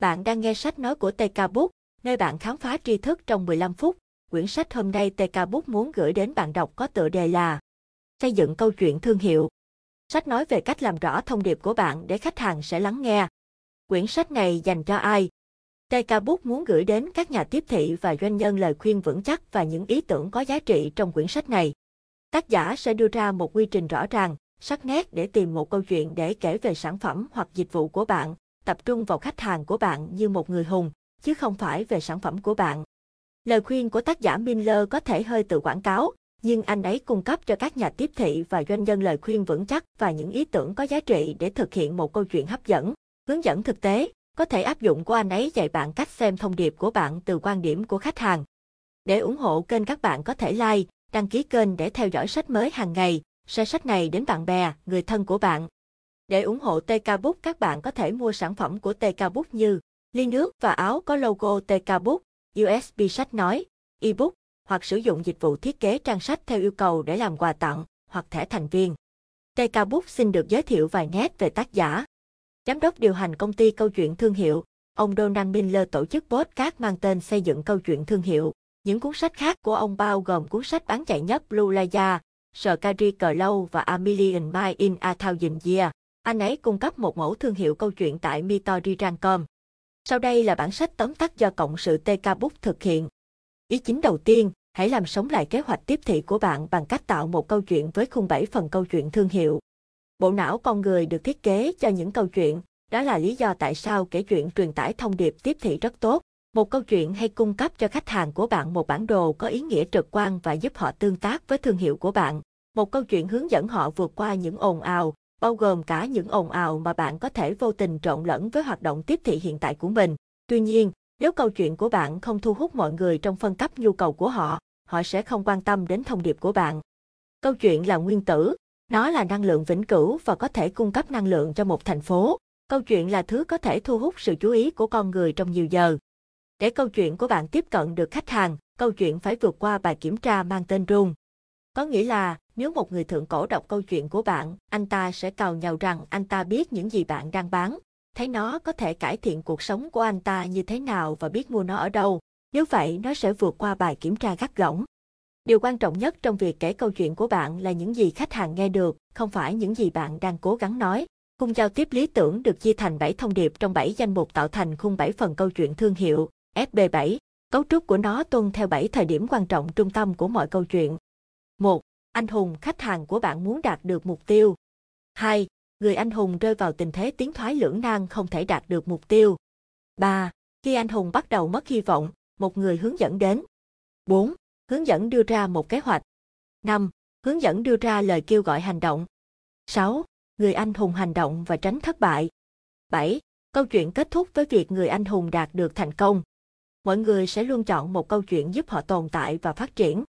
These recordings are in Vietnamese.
Bạn đang nghe sách nói của TK Book, nơi bạn khám phá tri thức trong 15 phút. Quyển sách hôm nay TK Book muốn gửi đến bạn đọc có tựa đề là Xây dựng câu chuyện thương hiệu. Sách nói về cách làm rõ thông điệp của bạn để khách hàng sẽ lắng nghe. Quyển sách này dành cho ai? TK Book muốn gửi đến các nhà tiếp thị và doanh nhân lời khuyên vững chắc và những ý tưởng có giá trị trong quyển sách này. Tác giả sẽ đưa ra một quy trình rõ ràng, sắc nét để tìm một câu chuyện để kể về sản phẩm hoặc dịch vụ của bạn, tập trung vào khách hàng của bạn như một người hùng, chứ không phải về sản phẩm của bạn. Lời khuyên của tác giả Miller có thể hơi tự quảng cáo, nhưng anh ấy cung cấp cho các nhà tiếp thị và doanh nhân lời khuyên vững chắc và những ý tưởng có giá trị để thực hiện một câu chuyện hấp dẫn, hướng dẫn thực tế, có thể áp dụng của anh ấy dạy bạn cách xem thông điệp của bạn từ quan điểm của khách hàng. Để ủng hộ kênh các bạn có thể like, đăng ký kênh để theo dõi sách mới hàng ngày, share sách này đến bạn bè, người thân của bạn. Để ủng hộ TK Book các bạn có thể mua sản phẩm của TK Book như ly nước và áo có logo TK Book, USB sách nói, ebook hoặc sử dụng dịch vụ thiết kế trang sách theo yêu cầu để làm quà tặng hoặc thẻ thành viên. TK Book xin được giới thiệu vài nét về tác giả. Giám đốc điều hành công ty câu chuyện thương hiệu, ông Donald Miller tổ chức podcast mang tên xây dựng câu chuyện thương hiệu. Những cuốn sách khác của ông bao gồm cuốn sách bán chạy nhất Blue Laia, Scary Clow và A Million Mile in a Thousand Year. Anh ấy cung cấp một mẫu thương hiệu câu chuyện tại mitoriran.com. Sau đây là bản sách tóm tắt do Cộng sự TK Book thực hiện. Ý chính đầu tiên, hãy làm sống lại kế hoạch tiếp thị của bạn bằng cách tạo một câu chuyện với khung 7 phần câu chuyện thương hiệu. Bộ não con người được thiết kế cho những câu chuyện, đó là lý do tại sao kể chuyện truyền tải thông điệp tiếp thị rất tốt. Một câu chuyện hay cung cấp cho khách hàng của bạn một bản đồ có ý nghĩa trực quan và giúp họ tương tác với thương hiệu của bạn. Một câu chuyện hướng dẫn họ vượt qua những ồn ào, bao gồm cả những ồn ào mà bạn có thể vô tình trộn lẫn với hoạt động tiếp thị hiện tại của mình. Tuy nhiên, nếu câu chuyện của bạn không thu hút mọi người trong phân cấp nhu cầu của họ, họ sẽ không quan tâm đến thông điệp của bạn. Câu chuyện là nguyên tử, nó là năng lượng vĩnh cửu và có thể cung cấp năng lượng cho một thành phố. Câu chuyện là thứ có thể thu hút sự chú ý của con người trong nhiều giờ. Để câu chuyện của bạn tiếp cận được khách hàng, câu chuyện phải vượt qua bài kiểm tra mang tên rung. Có nghĩa là, nếu một người thượng cổ đọc câu chuyện của bạn, anh ta sẽ cào nhào rằng anh ta biết những gì bạn đang bán, thấy nó có thể cải thiện cuộc sống của anh ta như thế nào và biết mua nó ở đâu. Nếu vậy, nó sẽ vượt qua bài kiểm tra gắt gỏng. Điều quan trọng nhất trong việc kể câu chuyện của bạn là những gì khách hàng nghe được, không phải những gì bạn đang cố gắng nói. Khung giao tiếp lý tưởng được chia thành 7 thông điệp trong 7 danh mục tạo thành khung 7 phần câu chuyện thương hiệu, FB7. Cấu trúc của nó tuân theo 7 thời điểm quan trọng trung tâm của mọi câu chuyện. 1. Anh hùng khách hàng của bạn muốn đạt được mục tiêu. 2. Người anh hùng rơi vào tình thế tiến thoái lưỡng nan không thể đạt được mục tiêu. 3. Khi anh hùng bắt đầu mất hy vọng, một người hướng dẫn đến. 4. Hướng dẫn đưa ra một kế hoạch. 5. Hướng dẫn đưa ra lời kêu gọi hành động. 6. Người anh hùng hành động và tránh thất bại. 7. Câu chuyện kết thúc với việc người anh hùng đạt được thành công. Mọi người sẽ luôn chọn một câu chuyện giúp họ tồn tại và phát triển.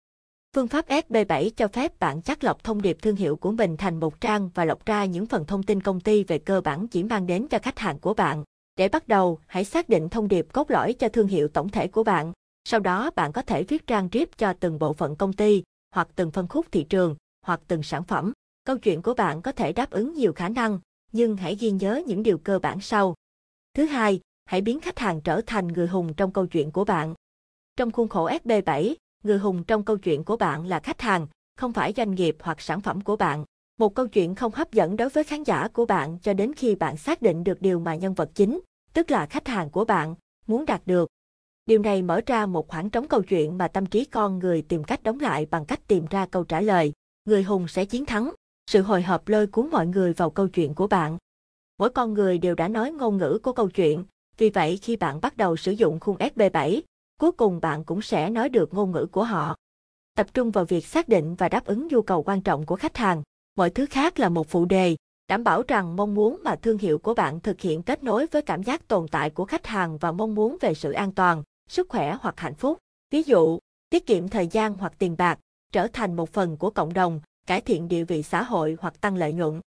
Phương pháp SB7 cho phép bạn chắc lọc thông điệp thương hiệu của mình thành một trang và lọc ra những phần thông tin công ty về cơ bản chỉ mang đến cho khách hàng của bạn. Để bắt đầu, hãy xác định thông điệp cốt lõi cho thương hiệu tổng thể của bạn. Sau đó bạn có thể viết trang rip cho từng bộ phận công ty, hoặc từng phân khúc thị trường, hoặc từng sản phẩm. Câu chuyện của bạn có thể đáp ứng nhiều khả năng, nhưng hãy ghi nhớ những điều cơ bản sau. Thứ hai, hãy biến khách hàng trở thành người hùng trong câu chuyện của bạn. Trong khuôn khổ SB7, người hùng trong câu chuyện của bạn là khách hàng, không phải doanh nghiệp hoặc sản phẩm của bạn. Một câu chuyện không hấp dẫn đối với khán giả của bạn cho đến khi bạn xác định được điều mà nhân vật chính, tức là khách hàng của bạn, muốn đạt được. Điều này mở ra một khoảng trống câu chuyện mà tâm trí con người tìm cách đóng lại bằng cách tìm ra câu trả lời. Người hùng sẽ chiến thắng. Sự hồi hộp lôi cuốn mọi người vào câu chuyện của bạn. Mỗi con người đều đã nói ngôn ngữ của câu chuyện, vì vậy khi bạn bắt đầu sử dụng khung SB7, cuối cùng bạn cũng sẽ nói được ngôn ngữ của họ. Tập trung vào việc xác định và đáp ứng nhu cầu quan trọng của khách hàng. Mọi thứ khác là một phụ đề, đảm bảo rằng mong muốn mà thương hiệu của bạn thực hiện kết nối với cảm giác tồn tại của khách hàng và mong muốn về sự an toàn, sức khỏe hoặc hạnh phúc. Ví dụ, tiết kiệm thời gian hoặc tiền bạc, trở thành một phần của cộng đồng, cải thiện địa vị xã hội hoặc tăng lợi nhuận.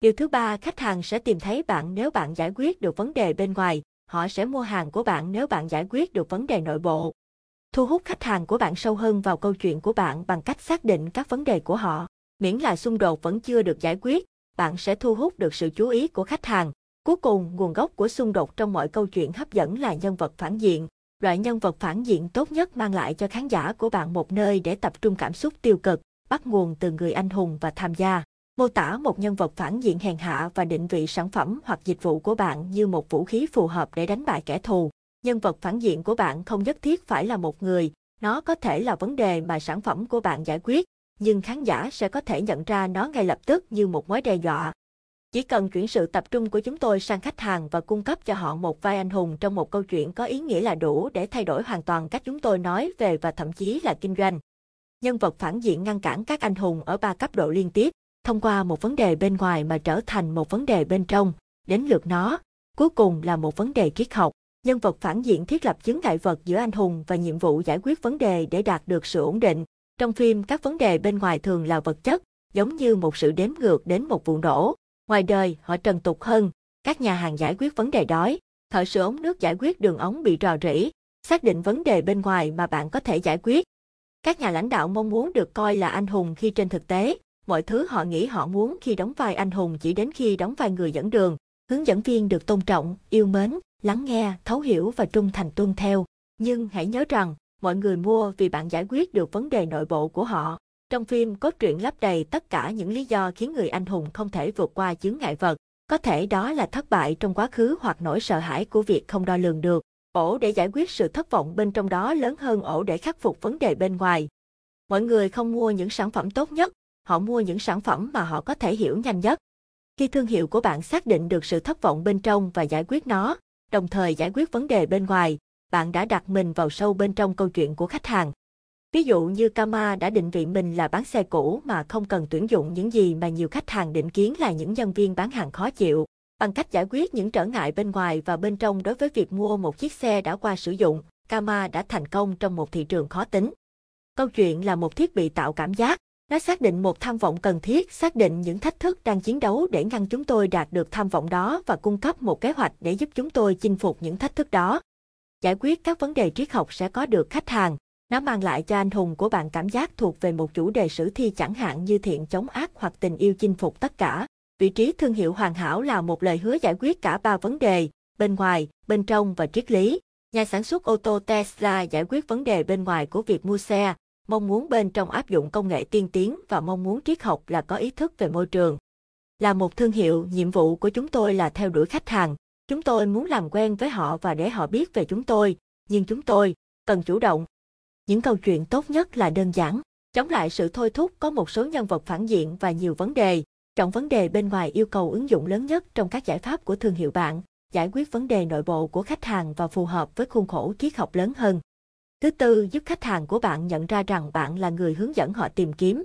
Điều thứ ba, khách hàng sẽ tìm thấy bạn nếu bạn giải quyết được vấn đề bên ngoài, họ sẽ mua hàng của bạn nếu bạn giải quyết được vấn đề nội bộ. Thu hút khách hàng của bạn sâu hơn vào câu chuyện của bạn bằng cách xác định các vấn đề của họ. Miễn là xung đột vẫn chưa được giải quyết, bạn sẽ thu hút được sự chú ý của khách hàng. Cuối cùng, nguồn gốc của xung đột trong mọi câu chuyện hấp dẫn là nhân vật phản diện. Loại nhân vật phản diện tốt nhất mang lại cho khán giả của bạn một nơi để tập trung cảm xúc tiêu cực, bắt nguồn từ người anh hùng và tham gia. Mô tả một nhân vật phản diện hèn hạ và định vị sản phẩm hoặc dịch vụ của bạn như một vũ khí phù hợp để đánh bại kẻ thù. Nhân vật phản diện của bạn không nhất thiết phải là một người, nó có thể là vấn đề mà sản phẩm của bạn giải quyết, nhưng khán giả sẽ có thể nhận ra nó ngay lập tức như một mối đe dọa. Chỉ cần chuyển sự tập trung của chúng tôi sang khách hàng và cung cấp cho họ một vai anh hùng trong một câu chuyện có ý nghĩa là đủ để thay đổi hoàn toàn cách chúng tôi nói về và thậm chí là kinh doanh. Nhân vật phản diện ngăn cản các anh hùng ở ba cấp độ liên tiếp, thông qua một vấn đề bên ngoài mà trở thành một vấn đề bên trong, đến lượt nó, cuối cùng là một vấn đề triết học. Nhân vật phản diện thiết lập chứng ngại vật giữa anh hùng và nhiệm vụ giải quyết vấn đề để đạt được sự ổn định. Trong phim, các vấn đề bên ngoài thường là vật chất, giống như một sự đếm ngược đến một vụ nổ. Ngoài đời, họ trần tục hơn, các nhà hàng giải quyết vấn đề đói, thợ sửa ống nước giải quyết đường ống bị rò rỉ, xác định vấn đề bên ngoài mà bạn có thể giải quyết. Các nhà lãnh đạo mong muốn được coi là anh hùng khi trên thực tế, mọi thứ họ nghĩ họ muốn khi đóng vai anh hùng chỉ đến khi đóng vai người dẫn đường. Hướng dẫn viên được tôn trọng, yêu mến, lắng nghe, thấu hiểu và trung thành tuân theo. Nhưng hãy nhớ rằng, mọi người mua vì bạn giải quyết được vấn đề nội bộ của họ. Trong phim có truyện lấp đầy tất cả những lý do khiến người anh hùng không thể vượt qua chướng ngại vật. Có thể đó là thất bại trong quá khứ hoặc nỗi sợ hãi của việc không đo lường được. Ổ để giải quyết sự thất vọng bên trong đó lớn hơn ổ để khắc phục vấn đề bên ngoài. Mọi người không mua những sản phẩm tốt nhất, họ mua những sản phẩm mà họ có thể hiểu nhanh nhất. Khi thương hiệu của bạn xác định được sự thất vọng bên trong và giải quyết nó, đồng thời giải quyết vấn đề bên ngoài, bạn đã đặt mình vào sâu bên trong câu chuyện của khách hàng. Ví dụ như Kama đã định vị mình là bán xe cũ mà không cần tuyển dụng những gì mà nhiều khách hàng định kiến là những nhân viên bán hàng khó chịu, bằng cách giải quyết những trở ngại bên ngoài và bên trong đối với việc mua một chiếc xe đã qua sử dụng, Kama đã thành công trong một thị trường khó tính. Câu chuyện là một thiết bị tạo cảm giác, nó xác định một tham vọng cần thiết, xác định những thách thức đang chiến đấu để ngăn chúng tôi đạt được tham vọng đó và cung cấp một kế hoạch để giúp chúng tôi chinh phục những thách thức đó. Giải quyết các vấn đề triết học sẽ có được khách hàng. Nó mang lại cho anh hùng của bạn cảm giác thuộc về một chủ đề sử thi chẳng hạn như thiện chống ác hoặc tình yêu chinh phục tất cả. Vị trí thương hiệu hoàn hảo là một lời hứa giải quyết cả ba vấn đề, bên ngoài, bên trong và triết lý. Nhà sản xuất ô tô Tesla giải quyết vấn đề bên ngoài của việc mua xe, mong muốn bên trong áp dụng công nghệ tiên tiến và mong muốn triết học là có ý thức về môi trường. Là một thương hiệu, nhiệm vụ của chúng tôi là theo đuổi khách hàng. Chúng tôi muốn làm quen với họ và để họ biết về chúng tôi, nhưng chúng tôi cần chủ động. Những câu chuyện tốt nhất là đơn giản, chống lại sự thôi thúc có một số nhân vật phản diện và nhiều vấn đề. Trọng vấn đề bên ngoài yêu cầu ứng dụng lớn nhất trong các giải pháp của thương hiệu bạn, giải quyết vấn đề nội bộ của khách hàng và phù hợp với khuôn khổ triết học lớn hơn. Thứ tư, giúp khách hàng của bạn nhận ra rằng bạn là người hướng dẫn họ tìm kiếm.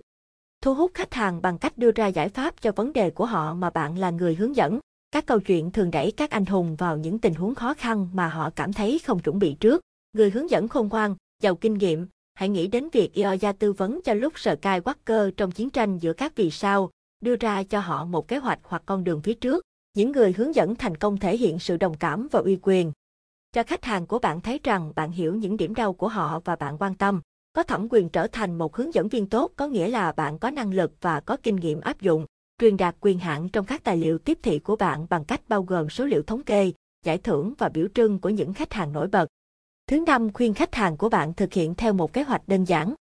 Thu hút khách hàng bằng cách đưa ra giải pháp cho vấn đề của họ mà bạn là người hướng dẫn. Các câu chuyện thường đẩy các anh hùng vào những tình huống khó khăn mà họ cảm thấy không chuẩn bị trước. Người hướng dẫn khôn ngoan, giàu kinh nghiệm, hãy nghĩ đến việc Ioya tư vấn cho lúc sờ cai Walker trong chiến tranh giữa các vì sao, đưa ra cho họ một kế hoạch hoặc con đường phía trước. Những người hướng dẫn thành công thể hiện sự đồng cảm và uy quyền, cho khách hàng của bạn thấy rằng bạn hiểu những điểm đau của họ và bạn quan tâm. Có thẩm quyền trở thành một hướng dẫn viên tốt có nghĩa là bạn có năng lực và có kinh nghiệm áp dụng, truyền đạt quyền hạn trong các tài liệu tiếp thị của bạn bằng cách bao gồm số liệu thống kê, giải thưởng và biểu trưng của những khách hàng nổi bật. Thứ năm, khuyên khách hàng của bạn thực hiện theo một kế hoạch đơn giản.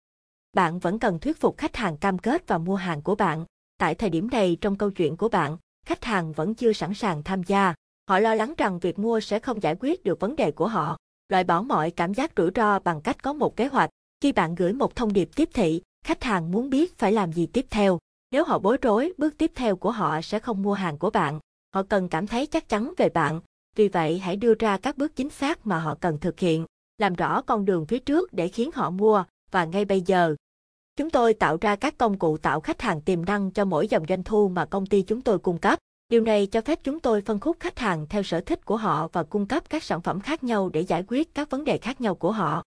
Bạn vẫn cần thuyết phục khách hàng cam kết và mua hàng của bạn. Tại thời điểm này trong câu chuyện của bạn, khách hàng vẫn chưa sẵn sàng tham gia. Họ lo lắng rằng việc mua sẽ không giải quyết được vấn đề của họ. Loại bỏ mọi cảm giác rủi ro bằng cách có một kế hoạch. Khi bạn gửi một thông điệp tiếp thị, khách hàng muốn biết phải làm gì tiếp theo. Nếu họ bối rối, bước tiếp theo của họ sẽ không mua hàng của bạn. Họ cần cảm thấy chắc chắn về bạn. Vì vậy hãy đưa ra các bước chính xác mà họ cần thực hiện. Làm rõ con đường phía trước để khiến họ mua, và ngay bây giờ. Chúng tôi tạo ra các công cụ tạo khách hàng tiềm năng cho mỗi dòng doanh thu mà công ty chúng tôi cung cấp. Điều này cho phép chúng tôi phân khúc khách hàng theo sở thích của họ và cung cấp các sản phẩm khác nhau để giải quyết các vấn đề khác nhau của họ.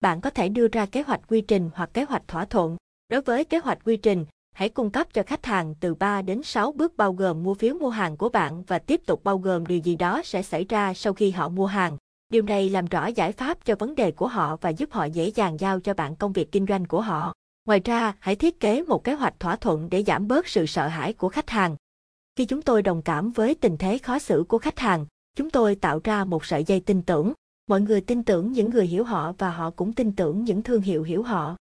Bạn có thể đưa ra kế hoạch quy trình hoặc kế hoạch thỏa thuận. Đối với kế hoạch quy trình, hãy cung cấp cho khách hàng từ 3 đến 6 bước bao gồm mua phiếu mua hàng của bạn và tiếp tục bao gồm điều gì đó sẽ xảy ra sau khi họ mua hàng. Điều này làm rõ giải pháp cho vấn đề của họ và giúp họ dễ dàng giao cho bạn công việc kinh doanh của họ. Ngoài ra, hãy thiết kế một kế hoạch thỏa thuận để giảm bớt sự sợ hãi của khách hàng. Khi chúng tôi đồng cảm với tình thế khó xử của khách hàng, chúng tôi tạo ra một sợi dây tin tưởng. Mọi người tin tưởng những người hiểu họ và họ cũng tin tưởng những thương hiệu hiểu họ.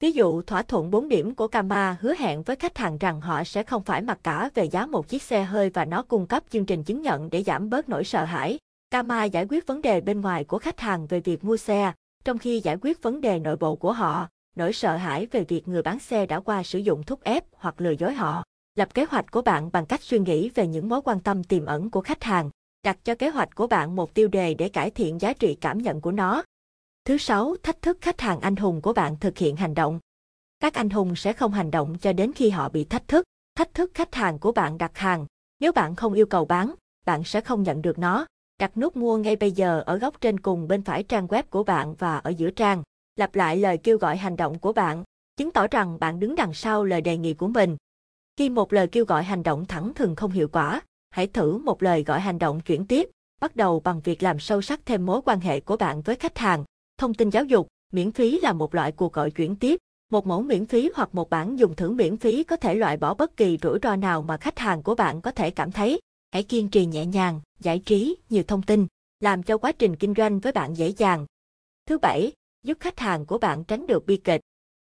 Ví dụ thỏa thuận 4 điểm của Kama hứa hẹn với khách hàng rằng họ sẽ không phải mặc cả về giá một chiếc xe hơi và nó cung cấp chương trình chứng nhận để giảm bớt nỗi sợ hãi. Kama giải quyết vấn đề bên ngoài của khách hàng về việc mua xe, trong khi giải quyết vấn đề nội bộ của họ, nỗi sợ hãi về việc người bán xe đã qua sử dụng thúc ép hoặc lừa dối họ. Lập kế hoạch của bạn bằng cách suy nghĩ về những mối quan tâm tiềm ẩn của khách hàng. Đặt cho kế hoạch của bạn một tiêu đề để cải thiện giá trị cảm nhận của nó. Thứ sáu, thách thức khách hàng anh hùng của bạn thực hiện hành động. Các anh hùng sẽ không hành động cho đến khi họ bị thách thức. Thách thức khách hàng của bạn đặt hàng. Nếu bạn không yêu cầu bán, bạn sẽ không nhận được nó. Đặt nút mua ngay bây giờ ở góc trên cùng bên phải trang web của bạn và ở giữa trang. Lặp lại lời kêu gọi hành động của bạn, chứng tỏ rằng bạn đứng đằng sau lời đề nghị của mình. Khi một lời kêu gọi hành động thẳng thường không hiệu quả, hãy thử một lời gọi hành động chuyển tiếp, bắt đầu bằng việc làm sâu sắc thêm mối quan hệ của bạn với khách hàng. Thông tin giáo dục, miễn phí là một loại cuộc gọi chuyển tiếp. Một mẫu miễn phí hoặc một bản dùng thử miễn phí có thể loại bỏ bất kỳ rủi ro nào mà khách hàng của bạn có thể cảm thấy. Hãy kiên trì nhẹ nhàng, giải trí, nhiều thông tin, làm cho quá trình kinh doanh với bạn dễ dàng. Thứ bảy, giúp khách hàng của bạn tránh được bi kịch.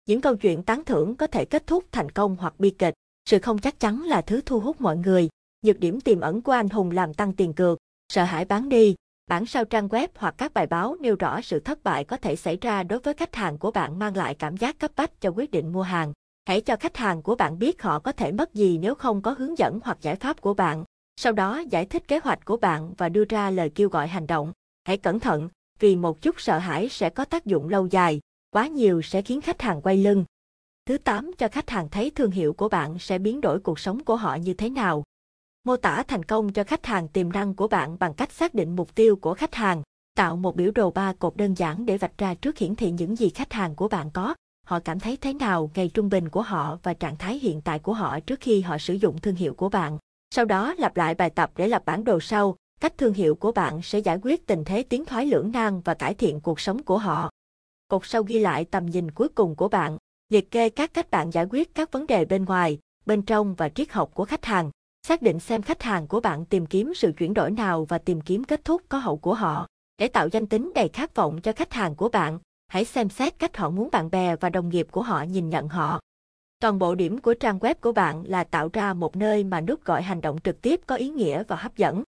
Những câu chuyện tán thưởng có thể kết thúc thành công hoặc bi kịch. Sự không chắc chắn là thứ thu hút mọi người. Nhược điểm tiềm ẩn của anh hùng làm tăng tiền cược, sợ hãi bán đi. Bản sao trang web hoặc các bài báo nêu rõ sự thất bại có thể xảy ra đối với khách hàng của bạn mang lại cảm giác cấp bách cho quyết định mua hàng. Hãy cho khách hàng của bạn biết họ có thể mất gì nếu không có hướng dẫn hoặc giải pháp của bạn. Sau đó giải thích kế hoạch của bạn và đưa ra lời kêu gọi hành động. Hãy cẩn thận, vì một chút sợ hãi sẽ có tác dụng lâu dài, quá nhiều sẽ khiến khách hàng quay lưng. Thứ 8 cho khách hàng thấy thương hiệu của bạn sẽ biến đổi cuộc sống của họ như thế nào. Mô tả thành công cho khách hàng tiềm năng của bạn bằng cách xác định mục tiêu của khách hàng, tạo một biểu đồ ba cột đơn giản để vạch ra trước hiển thị những gì khách hàng của bạn có, họ cảm thấy thế nào ngày trung bình của họ và trạng thái hiện tại của họ trước khi họ sử dụng thương hiệu của bạn. Sau đó lặp lại bài tập để lập bản đồ sau, cách thương hiệu của bạn sẽ giải quyết tình thế tiến thoái lưỡng nan và cải thiện cuộc sống của họ. Cột sau ghi lại tầm nhìn cuối cùng của bạn, liệt kê các cách bạn giải quyết các vấn đề bên ngoài, bên trong và triết học của khách hàng. Xác định xem khách hàng của bạn tìm kiếm sự chuyển đổi nào và tìm kiếm kết thúc có hậu của họ. Để tạo danh tính đầy khát vọng cho khách hàng của bạn, hãy xem xét cách họ muốn bạn bè và đồng nghiệp của họ nhìn nhận họ. Toàn bộ điểm của trang web của bạn là tạo ra một nơi mà nút gọi hành động trực tiếp có ý nghĩa và hấp dẫn.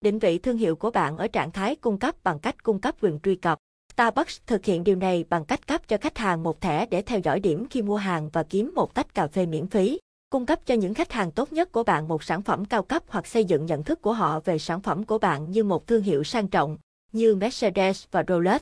Định vị thương hiệu của bạn ở trạng thái cung cấp bằng cách cung cấp quyền truy cập. Starbucks thực hiện điều này bằng cách cấp cho khách hàng một thẻ để theo dõi điểm khi mua hàng và kiếm một tách cà phê miễn phí. Cung cấp cho những khách hàng tốt nhất của bạn một sản phẩm cao cấp hoặc xây dựng nhận thức của họ về sản phẩm của bạn như một thương hiệu sang trọng, như Mercedes và Rolex.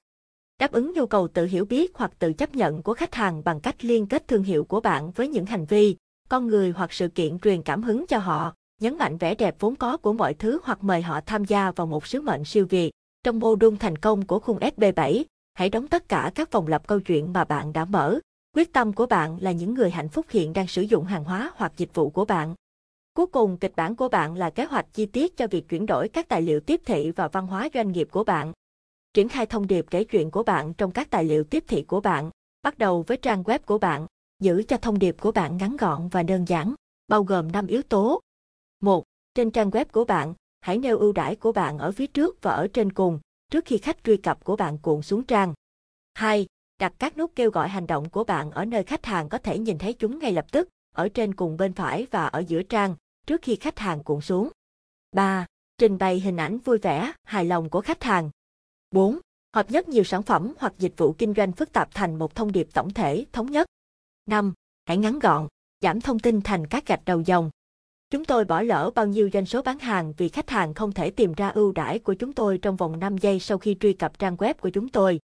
Đáp ứng nhu cầu tự hiểu biết hoặc tự chấp nhận của khách hàng bằng cách liên kết thương hiệu của bạn với những hành vi, con người hoặc sự kiện truyền cảm hứng cho họ nhấn mạnh vẻ đẹp vốn có của mọi thứ hoặc mời họ tham gia vào một sứ mệnh siêu việt. Trong mô đun thành công của khung SB7, hãy đóng tất cả các vòng lặp câu chuyện mà bạn đã mở. Quyết tâm của bạn là những người hạnh phúc hiện đang sử dụng hàng hóa hoặc dịch vụ của bạn. Cuối cùng, kịch bản của bạn là kế hoạch chi tiết cho việc chuyển đổi các tài liệu tiếp thị và văn hóa doanh nghiệp của bạn. Triển khai thông điệp kể chuyện của bạn trong các tài liệu tiếp thị của bạn, bắt đầu với trang web của bạn, giữ cho thông điệp của bạn ngắn gọn và đơn giản, bao gồm 5 yếu tố, 1. Trên trang web của bạn, hãy nêu ưu đãi của bạn ở phía trước và ở trên cùng, trước khi khách truy cập của bạn cuộn xuống trang. 2. Đặt các nút kêu gọi hành động của bạn ở nơi khách hàng có thể nhìn thấy chúng ngay lập tức, ở trên cùng bên phải và ở giữa trang, trước khi khách hàng cuộn xuống. 3. Trình bày hình ảnh vui vẻ, hài lòng của khách hàng. 4. Hợp nhất nhiều sản phẩm hoặc dịch vụ kinh doanh phức tạp thành một thông điệp tổng thể, thống nhất. 5. Hãy ngắn gọn, giảm thông tin thành các gạch đầu dòng. Chúng tôi bỏ lỡ bao nhiêu doanh số bán hàng vì khách hàng không thể tìm ra ưu đãi của chúng tôi trong vòng 5 giây sau khi truy cập trang web của chúng tôi.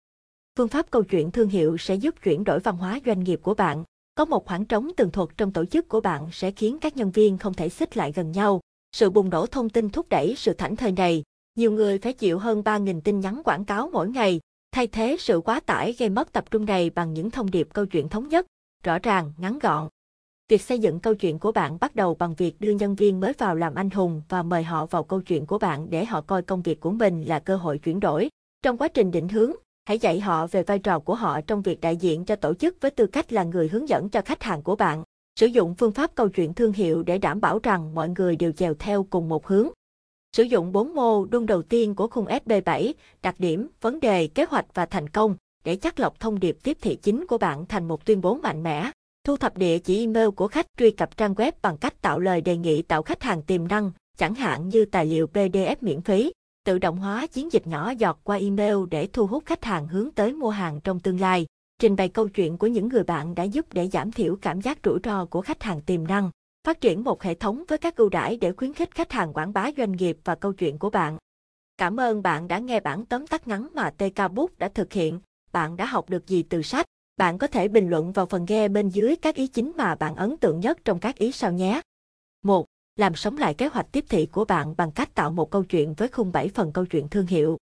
Phương pháp câu chuyện thương hiệu sẽ giúp chuyển đổi văn hóa doanh nghiệp của bạn. Có một khoảng trống tường thuật trong tổ chức của bạn sẽ khiến các nhân viên không thể xích lại gần nhau. Sự bùng nổ thông tin thúc đẩy sự thảnh thơi này. Nhiều người phải chịu hơn 3.000 tin nhắn quảng cáo mỗi ngày. Thay thế sự quá tải gây mất tập trung này bằng những thông điệp câu chuyện thống nhất, rõ ràng, ngắn gọn. Việc xây dựng câu chuyện của bạn bắt đầu bằng việc đưa nhân viên mới vào làm anh hùng và mời họ vào câu chuyện của bạn để họ coi công việc của mình là cơ hội chuyển đổi. Trong quá trình định hướng, hãy dạy họ về vai trò của họ trong việc đại diện cho tổ chức với tư cách là người hướng dẫn cho khách hàng của bạn. Sử dụng phương pháp câu chuyện thương hiệu để đảm bảo rằng mọi người đều chèo theo cùng một hướng. Sử dụng 4 mô đun đầu tiên của khung SB7, đặc điểm, vấn đề, kế hoạch và thành công để chắc lọc thông điệp tiếp thị chính của bạn thành một tuyên bố mạnh mẽ. Thu thập địa chỉ email của khách truy cập trang web bằng cách tạo lời đề nghị tạo khách hàng tiềm năng, chẳng hạn như tài liệu PDF miễn phí. Tự động hóa chiến dịch nhỏ giọt qua email để thu hút khách hàng hướng tới mua hàng trong tương lai. Trình bày câu chuyện của những người bạn đã giúp để giảm thiểu cảm giác rủi ro của khách hàng tiềm năng. Phát triển một hệ thống với các ưu đãi để khuyến khích khách hàng quảng bá doanh nghiệp và câu chuyện của bạn. Cảm ơn bạn đã nghe bản tóm tắt ngắn mà TK Book đã thực hiện. Bạn đã học được gì từ sách? Bạn có thể bình luận vào phần ghe bên dưới các ý chính mà bạn ấn tượng nhất trong các ý sau nhé. 1. Làm sống lại kế hoạch tiếp thị của bạn bằng cách tạo một câu chuyện với khung 7 phần câu chuyện thương hiệu.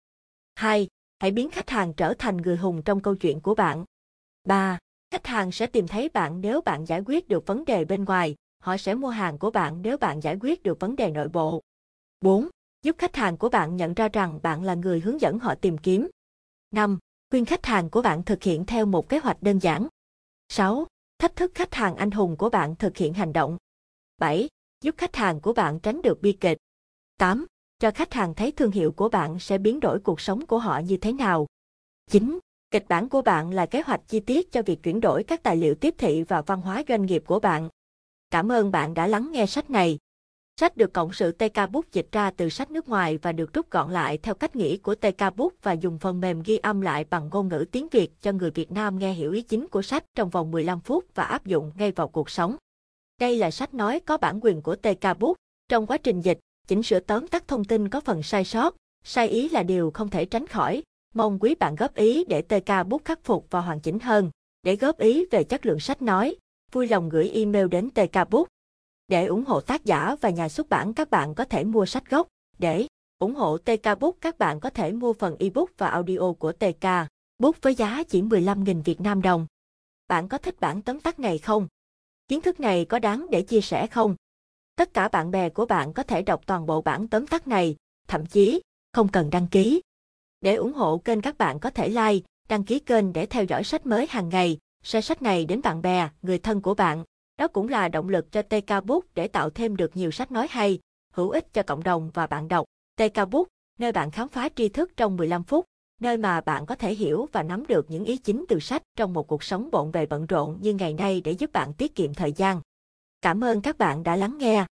2. Hãy biến khách hàng trở thành người hùng trong câu chuyện của bạn. 3. Khách hàng sẽ tìm thấy bạn nếu bạn giải quyết được vấn đề bên ngoài, họ sẽ mua hàng của bạn nếu bạn giải quyết được vấn đề nội bộ. 4. Giúp khách hàng của bạn nhận ra rằng bạn là người hướng dẫn họ tìm kiếm. 5. Khuyên khách hàng của bạn thực hiện theo một kế hoạch đơn giản. 6. Thách thức khách hàng anh hùng của bạn thực hiện hành động. 7. Giúp khách hàng của bạn tránh được bi kịch. 8. Cho khách hàng thấy thương hiệu của bạn sẽ biến đổi cuộc sống của họ như thế nào. 9. Kịch bản của bạn là kế hoạch chi tiết cho việc chuyển đổi các tài liệu tiếp thị và văn hóa doanh nghiệp của bạn. Cảm ơn bạn đã lắng nghe sách này. Sách được cộng sự TK Book dịch ra từ sách nước ngoài và được rút gọn lại theo cách nghĩ của TK Book và dùng phần mềm ghi âm lại bằng ngôn ngữ tiếng Việt cho người Việt Nam nghe hiểu ý chính của sách trong vòng 15 phút và áp dụng ngay vào cuộc sống. Đây là sách nói có bản quyền của TK Book. Trong quá trình dịch, chỉnh sửa tóm tắt thông tin có phần sai sót, sai ý là điều không thể tránh khỏi. Mong quý bạn góp ý để TK Book khắc phục và hoàn chỉnh hơn. Để góp ý về chất lượng sách nói, vui lòng gửi email đến TK Book. Để ủng hộ tác giả và nhà xuất bản các bạn có thể mua sách gốc. Để ủng hộ TK Book các bạn có thể mua phần ebook và audio của TK Book với giá chỉ 15.000 Việt Nam đồng. Bạn có thích bản tóm tắt này không? Kiến thức này có đáng để chia sẻ không? Tất cả bạn bè của bạn có thể đọc toàn bộ bản tóm tắt này, thậm chí không cần đăng ký. Để ủng hộ kênh các bạn có thể like, đăng ký kênh để theo dõi sách mới hàng ngày, share sách này đến bạn bè, người thân của bạn. Đó cũng là động lực cho TK Book để tạo thêm được nhiều sách nói hay, hữu ích cho cộng đồng và bạn đọc. TK Book, nơi bạn khám phá tri thức trong 15 phút, nơi mà bạn có thể hiểu và nắm được những ý chính từ sách trong một cuộc sống bộn bề bận rộn như ngày nay để giúp bạn tiết kiệm thời gian. Cảm ơn các bạn đã lắng nghe.